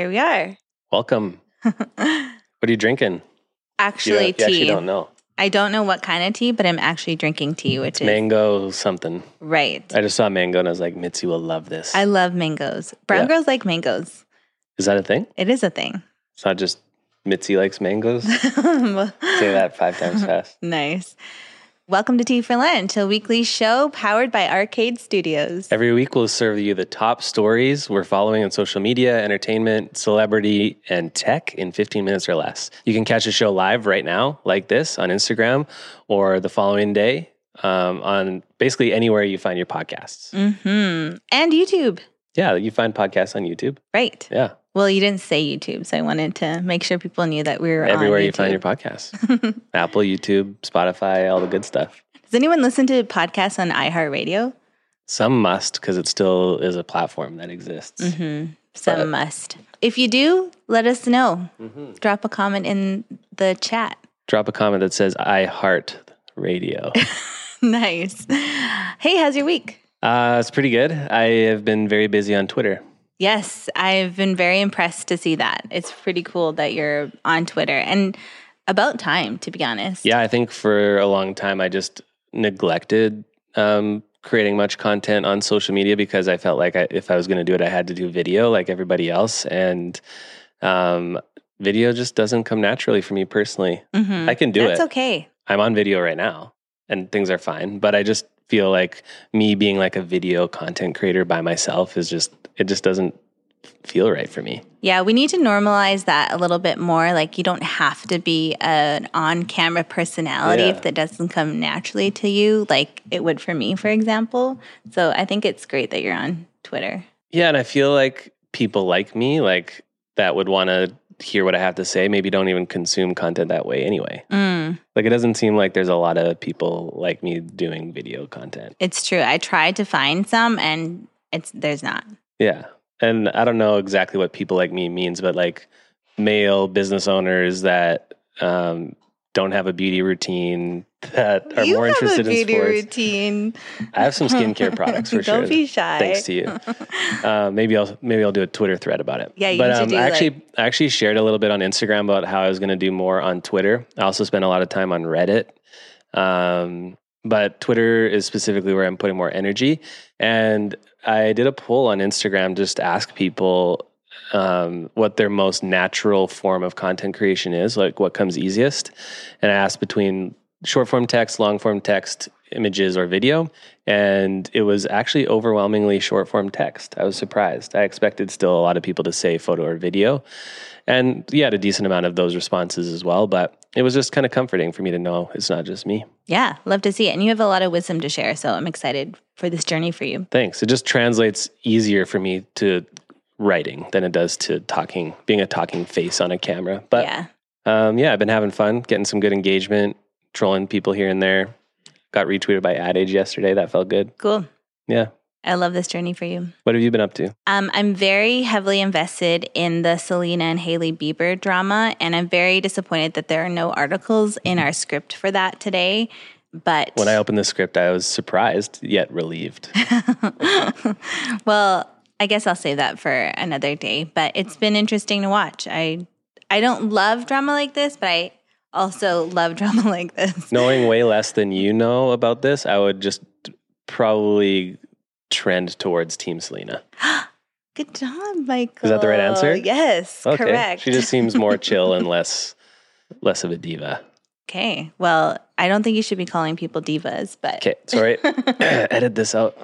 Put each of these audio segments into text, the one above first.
Here we are. Welcome. what are you drinking? Actually, you, tea. You actually don't know. I don't know what kind of tea, but I'm actually drinking tea, which It's is mango something. right. I just saw mango and I was like, Mitzi will love this. I love mangoes. Brown Yeah. girls like mangoes. Is that a thing? It is a thing. It's not just Mitzi likes mangoes. Say that five times fast. Nice. Welcome to Tea for Lunch, a weekly show powered by Arcade Studios. Every week we'll serve you the top stories we're following on social media, entertainment, celebrity, and tech in 15 minutes or less. You can catch the show live right now, like this, on Instagram, or the following day um, on basically anywhere you find your podcasts. hmm And YouTube. Yeah, you find podcasts on YouTube. Right. Yeah, Well, you didn't say YouTube, so I wanted to make sure people knew that we were everywhere you find your podcast Apple, YouTube, Spotify, all the good stuff. Does anyone listen to podcasts on iHeartRadio? Some must because it still is a platform that exists. Mm-hmm. Some But- must. If you do, let us know. Mhm. Drop a comment in the chat. Drop a comment that says "I heart radio." nice. Hey, how's your week? uh, it's pretty good. I have been very busy on Twitter. Yes, I've been very impressed to see that. It's pretty cool that you're on Twitter and about time, to be honest. Yeah, I think for a long time I just neglected um, creating much content on social media because I felt like I, if I was going to do it, I had to do video like everybody else, and um, video just doesn't come naturally for me personally. Mhm. I can do That's it. okay. I'm on video right now, and things are fine. But I just feel like me being like a video content creator by myself is just it just doesn't feel right for me. Yeah, we need to normalize that a little bit more. Like, you don't have to be an on camera personality Yeah. if that doesn't come naturally to you, like it would for me, for example. So I think it's great that you're on Twitter. Yeah, and I feel like people like me, like that would want to hear what I have to say, maybe don't even consume content that way anyway. Mm, Like it doesn't seem like there's a lot of people like me doing video content. it's true. I tried to find some and it's there's not. Yeah. And I don't know exactly what people like me means, but like male business owners that um, don't have a beauty routine that are you more have interested a in beauty sports. routine. I have some skincare products for sure. Don't be shy. Thanks to you. Uh, maybe I'll maybe I'll do a Twitter thread about it. Yeah, you but um, do, I actually I actually shared a little bit on Instagram about how I was going to do more on Twitter. I also spent a lot of time on Reddit, um, but Twitter is specifically where I'm putting more energy. And I did a poll on Instagram just to ask people um, what their most natural form of content creation is, like what comes easiest. And I asked between short form text, long form text, images, or video. And it was actually overwhelmingly short form text. I was surprised. I expected still a lot of people to say photo or video. And yeah, had a decent amount of those responses as well. But it was just kind of comforting for me to know it's not just me. Yeah, love to see it. And you have a lot of wisdom to share. So I'm excited for this journey for you. Thanks. It just translates easier for me to writing than it does to talking, being a talking face on a camera. But yeah. Um, yeah, I've been having fun, getting some good engagement, trolling people here and there. Got retweeted by Ad Age yesterday. That felt good. Cool. Yeah. I love this journey for you. What have you been up to? Um, I'm very heavily invested in the Selena and Hailey Bieber drama, and I'm very disappointed that there are no articles in our script for that today. But When I opened the script, I was surprised yet relieved. well, I guess I'll save that for another day. But it's been interesting to watch. I I don't love drama like this, but I also love drama like this. Knowing way less than you know about this, I would just probably trend towards Team Selena. Good job, Michael. Is that the right answer? Yes, Okay. correct. She just seems more chill and less less of a diva. okay. Well, I don't think you should be calling people divas, but Okay, sorry. Edit this out.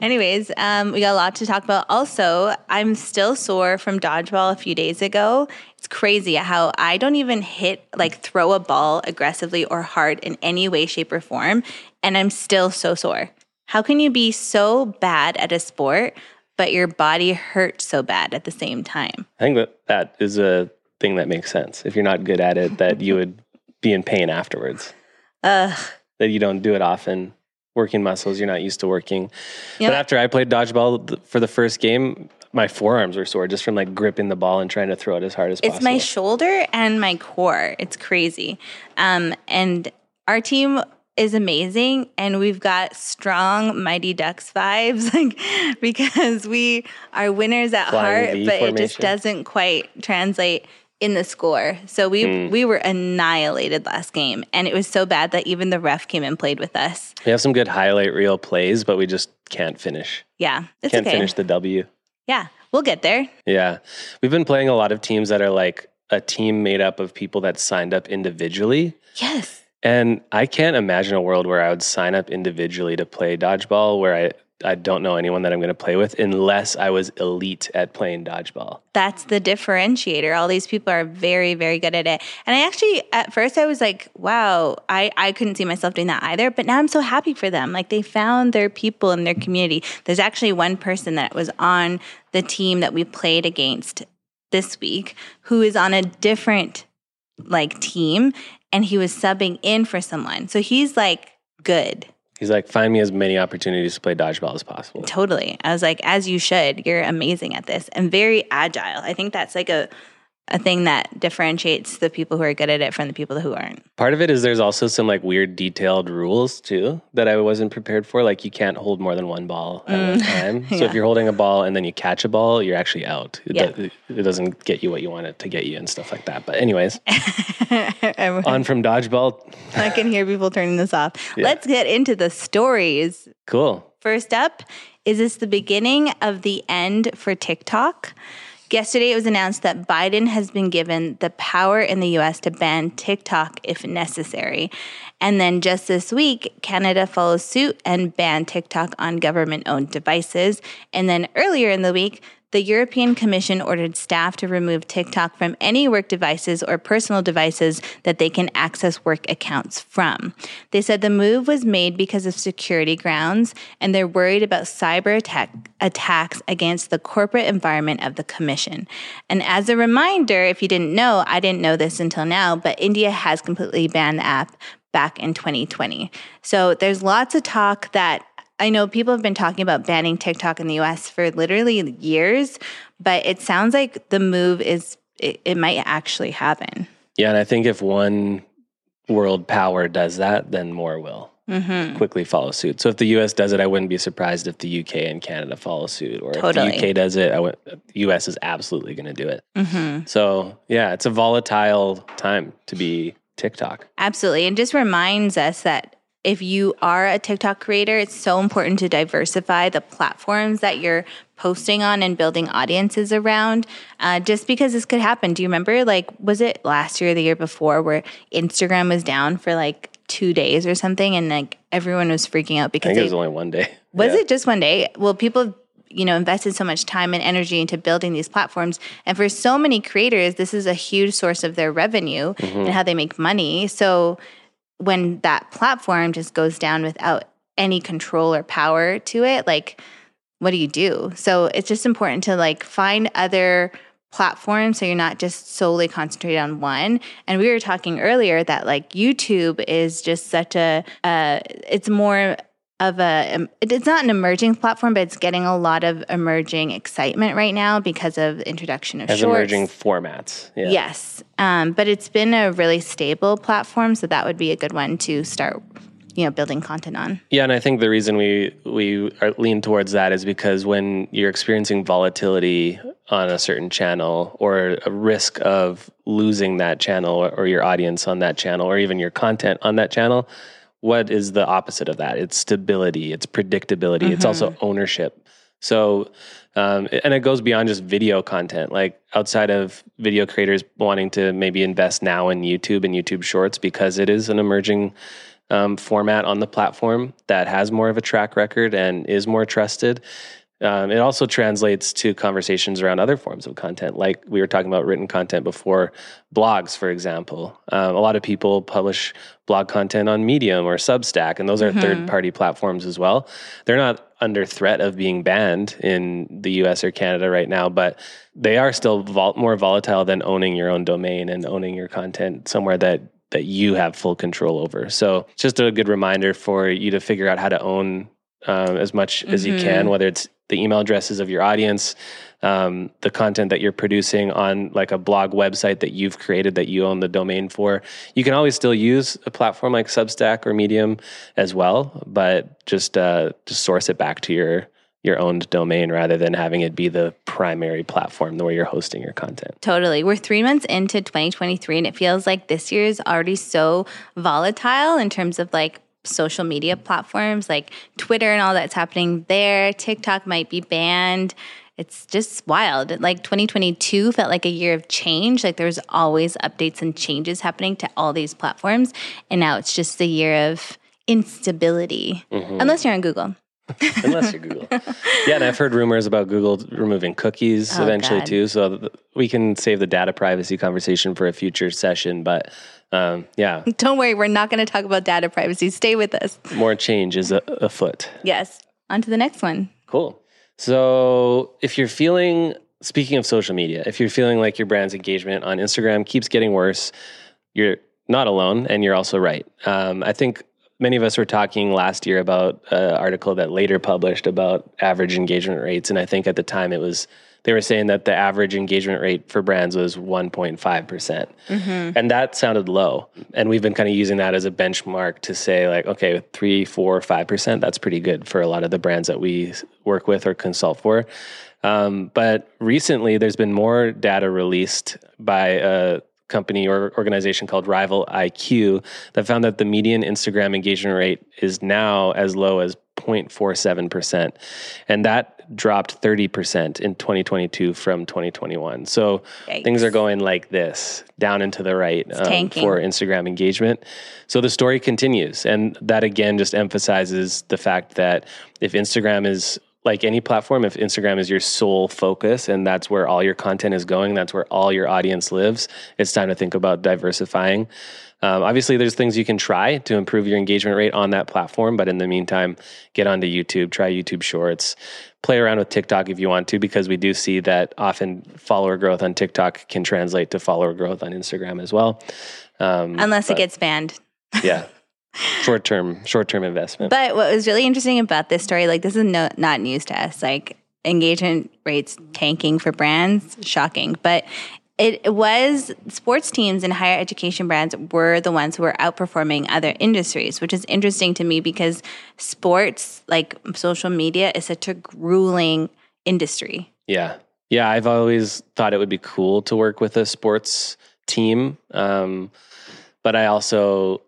Anyways, um, we got a lot to talk about. Also, I'm still sore from dodgeball a few days ago. It's crazy how I don't even hit, like, throw a ball aggressively or hard in any way, shape, or form. And I'm still so sore. How can you be so bad at a sport, but your body hurts so bad at the same time? I think that that is a thing that makes sense. If you're not good at it, that you would be in pain afterwards. Ugh. That you don't do it often. Working muscles you're not used to working. You But after I played dodgeball for the first game, my forearms were sore just from like gripping the ball and trying to throw it as hard as it's possible. It's my shoulder and my core. It's crazy. Um, and our team is amazing and we've got strong Mighty Ducks vibes like because we are winners at Flying heart V but it just doesn't quite translate in the score. So we Hmm. we were annihilated last game and it was so bad that even the ref came and played with us. We have some good highlight reel plays, but we just can't finish. Yeah. It's Can't okay. finish the W. Yeah. We'll get there. Yeah. We've been playing a lot of teams that are like a team made up of people that signed up individually. Yes. And I can't imagine a world where I would sign up individually to play dodgeball where I, I don't know anyone that I'm going to play with unless I was elite at playing dodgeball. That's the differentiator. All these people are very, very good at it. And I actually, at first, I was like, wow, I, I couldn't see myself doing that either. But now I'm so happy for them. Like they found their people in their community. There's actually one person that was on the team that we played against this week who is on a different like team and he was subbing in for someone. So he's like good. He's like, find me as many opportunities to play dodgeball as possible. Totally. I was like, as you should. You're amazing at this and very agile. I think that's like a a thing that differentiates the people who are good at it from the people who aren't. Part of it is there's also some like weird detailed rules too that I wasn't prepared for. Like you can't hold more than one ball at mm. a time. So Yeah. if you're holding a ball and then you catch a ball, you're actually out. It, Yeah. do- it doesn't get you what you want it to get you and stuff like that. But anyways, on from dodgeball. I can hear people turning this off. Let's get into the stories. Cool. First up, is this the beginning of the end for TikTok? Yesterday, it was announced that Biden has been given the power in the US to ban TikTok if necessary. And then just this week, Canada follows suit and banned TikTok on government owned devices. And then earlier in the week, the European Commission ordered staff to remove TikTok from any work devices or personal devices that they can access work accounts from. They said the move was made because of security grounds and they're worried about cyber attack, attacks against the corporate environment of the Commission. And as a reminder, if you didn't know, I didn't know this until now, but India has completely banned the app back in 2020. So there's lots of talk that I know people have been talking about banning TikTok in the US for literally years, but it sounds like the move is, it, it might actually happen. Yeah, and I think if one world power does that, then more will hmm quickly follow suit. So if the US does it, I wouldn't be surprised if the UK and Canada follow suit. Or Totally. if the UK does it, I would, US is absolutely going to do it. hmm So yeah, it's a volatile time to be TikTok. Absolutely. And just reminds us that if you are a TikTok creator, it's so important to diversify the platforms that you're posting on and building audiences around. Uh, just because this could happen. Do you remember, like, was it last year or the year before where Instagram was down for like two days or something and like everyone was freaking out because I think they, it was only one day. Was Yeah. it just one day? Well, people, you know, invested so much time and energy into building these platforms. And for so many creators, this is a huge source of their revenue Mm-hmm. and how they make money. So when that platform just goes down without any control or power to it, like, what do you do? So it's just important to like find other platforms so you're not just solely concentrated on one and we were talking earlier that like youtube is just such a uh, it's more of a it's not an emerging platform but it's getting a lot of emerging excitement right now because of the introduction of As shorts emerging formats. Yeah. yes um, but it's been a really stable platform so that would be a good one to start you know building content on Yeah, and I think the reason we we are lean towards that is because when you're experiencing volatility on a certain channel or a risk of losing that channel or, or your audience on that channel or even your content on that channel, what is the opposite of that? It's stability, it's predictability, it's also ownership. So, um, and it goes beyond just video content. Like outside of video creators wanting to maybe invest now in YouTube and YouTube Shorts because it is an emerging um, format on the platform that has more of a track record and is more trusted. Um, it also translates to conversations around other forms of content, like we were talking about written content before, blogs, for example. Um, a lot of people publish blog content on Medium or Substack, and those are third party platforms as well. They're not under threat of being banned in the US or Canada right now, but they are still vol- more volatile than owning your own domain and owning your content somewhere that that you have full control over. So, just a good reminder for you to figure out how to own um, as much as you can, whether it's the email addresses of your audience, um, the content that you're producing on like a blog website that you've created that you own the domain for. You can always still use a platform like Substack or Medium as well, but just uh, just source it back to your your owned domain rather than having it be the primary platform where you're hosting your content. Totally. We're three months into 2023, and it feels like this year is already so volatile in terms of like social media platforms like Twitter and all that's happening there. TikTok might be banned. It's just wild. Like 2022 felt like a year of change. Like there was always updates and changes happening to all these platforms. And now it's just the year of instability, mm-hmm. unless you're on Google. Unless you're Google. yeah, and I've heard rumors about Google removing cookies Oh, eventually God. too. So th- we can save the data privacy conversation for a future session. But um, yeah, Don't worry, we're not going to talk about data privacy. Stay with us. more change is a- afoot. Yes. On to the next one. Cool. So if you're feeling, speaking of social media, if you're feeling like your brand's engagement on Instagram keeps getting worse, you're not alone and you're also right. Um, I think many of us were talking last year about an article that later published about average engagement rates. And I think at the time it was, they were saying that the average engagement rate for brands was 1.5%. percent And that sounded low. And we've been kind of using that as a benchmark to say, like, okay, three, four, five percent, that's pretty good for a lot of the brands that we work with or consult for. Um, but recently, there's been more data released by a company or organization called Rival IQ that found that the median Instagram engagement rate is now as low as 0.47%. And that dropped 30% in 2022 from 2021. So Yikes. things are going like this down and to the right um, for Instagram engagement. So the story continues. And that again just emphasizes the fact that if Instagram is like any platform, if Instagram is your sole focus and that's where all your content is going, that's where all your audience lives, it's time to think about diversifying. Um, obviously, there's things you can try to improve your engagement rate on that platform, but in the meantime, get onto YouTube, try YouTube Shorts, play around with TikTok if you want to, because we do see that often follower growth on TikTok can translate to follower growth on Instagram as well. Um, Unless it gets banned. yeah, short term, short term investment. But what was really interesting about this story, like this is no, not news to us. Like engagement rates tanking for brands, shocking. But it was sports teams and higher education brands were the ones who were outperforming other industries, which is interesting to me because sports, like social media, is such a grueling industry. Yeah. Yeah. I've always thought it would be cool to work with a sports team. Um, but I also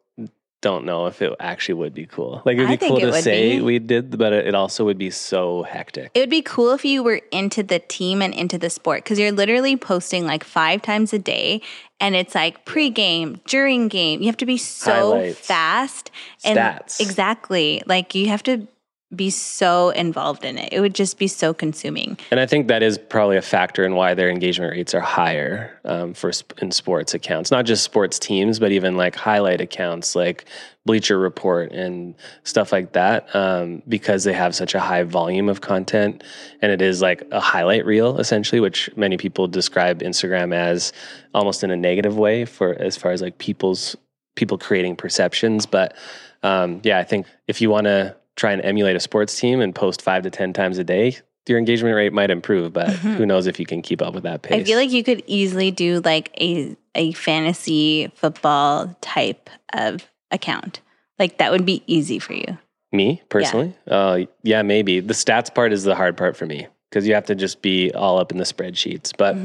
don't know if it actually would be cool. Like it'd be cool it to say be. we did, but it also would be so hectic. It would be cool if you were into the team and into the sport because you're literally posting like five times a day and it's like pre-game, during game. You have to be so Highlights. fast and Stats. exactly like you have to be so involved in it. It would just be so consuming. And I think that is probably a factor in why their engagement rates are higher um, for sp- in sports accounts, not just sports teams, but even like highlight accounts like Bleacher Report and stuff like that, um, because they have such a high volume of content, and it is like a highlight reel essentially, which many people describe Instagram as almost in a negative way for as far as like people's people creating perceptions. But um, yeah, I think if you want to try and emulate a sports team and post five to 10 times a day, your engagement rate might improve, but who knows if you can keep up with that pace. I feel like you could easily do like a a fantasy football type of account. Like that would be easy for you. me personally, uh, yeah, maybe. The stats part is the hard part for me because you have to just be all up in the spreadsheets. But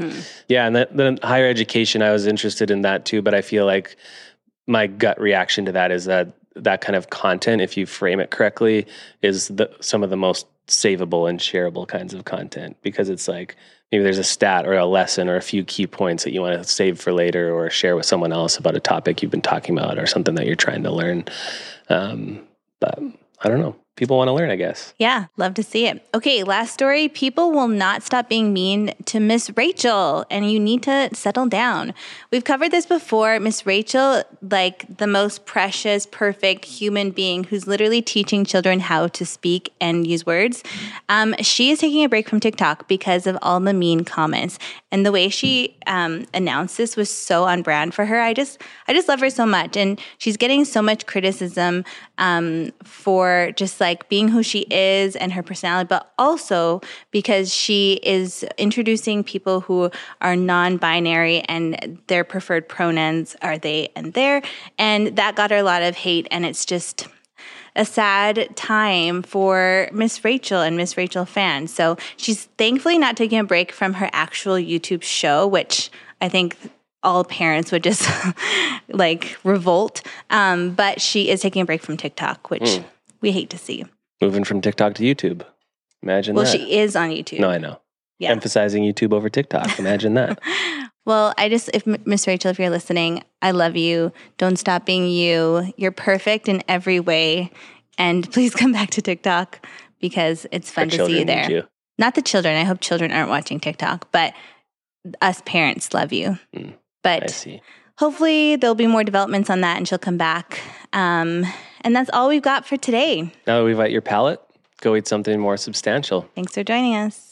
yeah, and then the higher education, I was interested in that too, but I feel like my gut reaction to that is that that kind of content, if you frame it correctly, is the, some of the most savable and shareable kinds of content because it's like maybe there's a stat or a lesson or a few key points that you want to save for later or share with someone else about a topic you've been talking about or something that you're trying to learn. Um, but I don't know. People want to learn, I guess. Yeah, love to see it. Okay, last story. People will not stop being mean to Miss Rachel, and you need to settle down. We've covered this before. Miss Rachel, like the most precious, perfect human being who's literally teaching children how to speak and use words. Um, she is taking a break from TikTok because of all the mean comments. And the way she um, announced this was so on brand for her. I just, I just love her so much, and she's getting so much criticism um, for just like like being who she is and her personality, but also because she is introducing people who are non binary and their preferred pronouns are they and their. And that got her a lot of hate. And it's just a sad time for Miss Rachel and Miss Rachel fans. So she's thankfully not taking a break from her actual YouTube show, which I think all parents would just like revolt. Um, but she is taking a break from TikTok, which mm. We hate to see. Moving from TikTok to YouTube. Imagine well, that. she is on YouTube. No, I know. Yeah. Emphasizing YouTube over TikTok. Imagine that. well, I just, if Miss Rachel, if you're listening, I love you. Don't stop being you. You're perfect in every way. And please come back to TikTok because it's fun Our to see you there. You. Not the children. I hope children aren't watching TikTok, but us parents love you. Mm. But hopefully there'll be more developments on that and she'll come back. Um, and that's all we've got for today. Now that we've got your palate, go eat something more substantial. Thanks for joining us.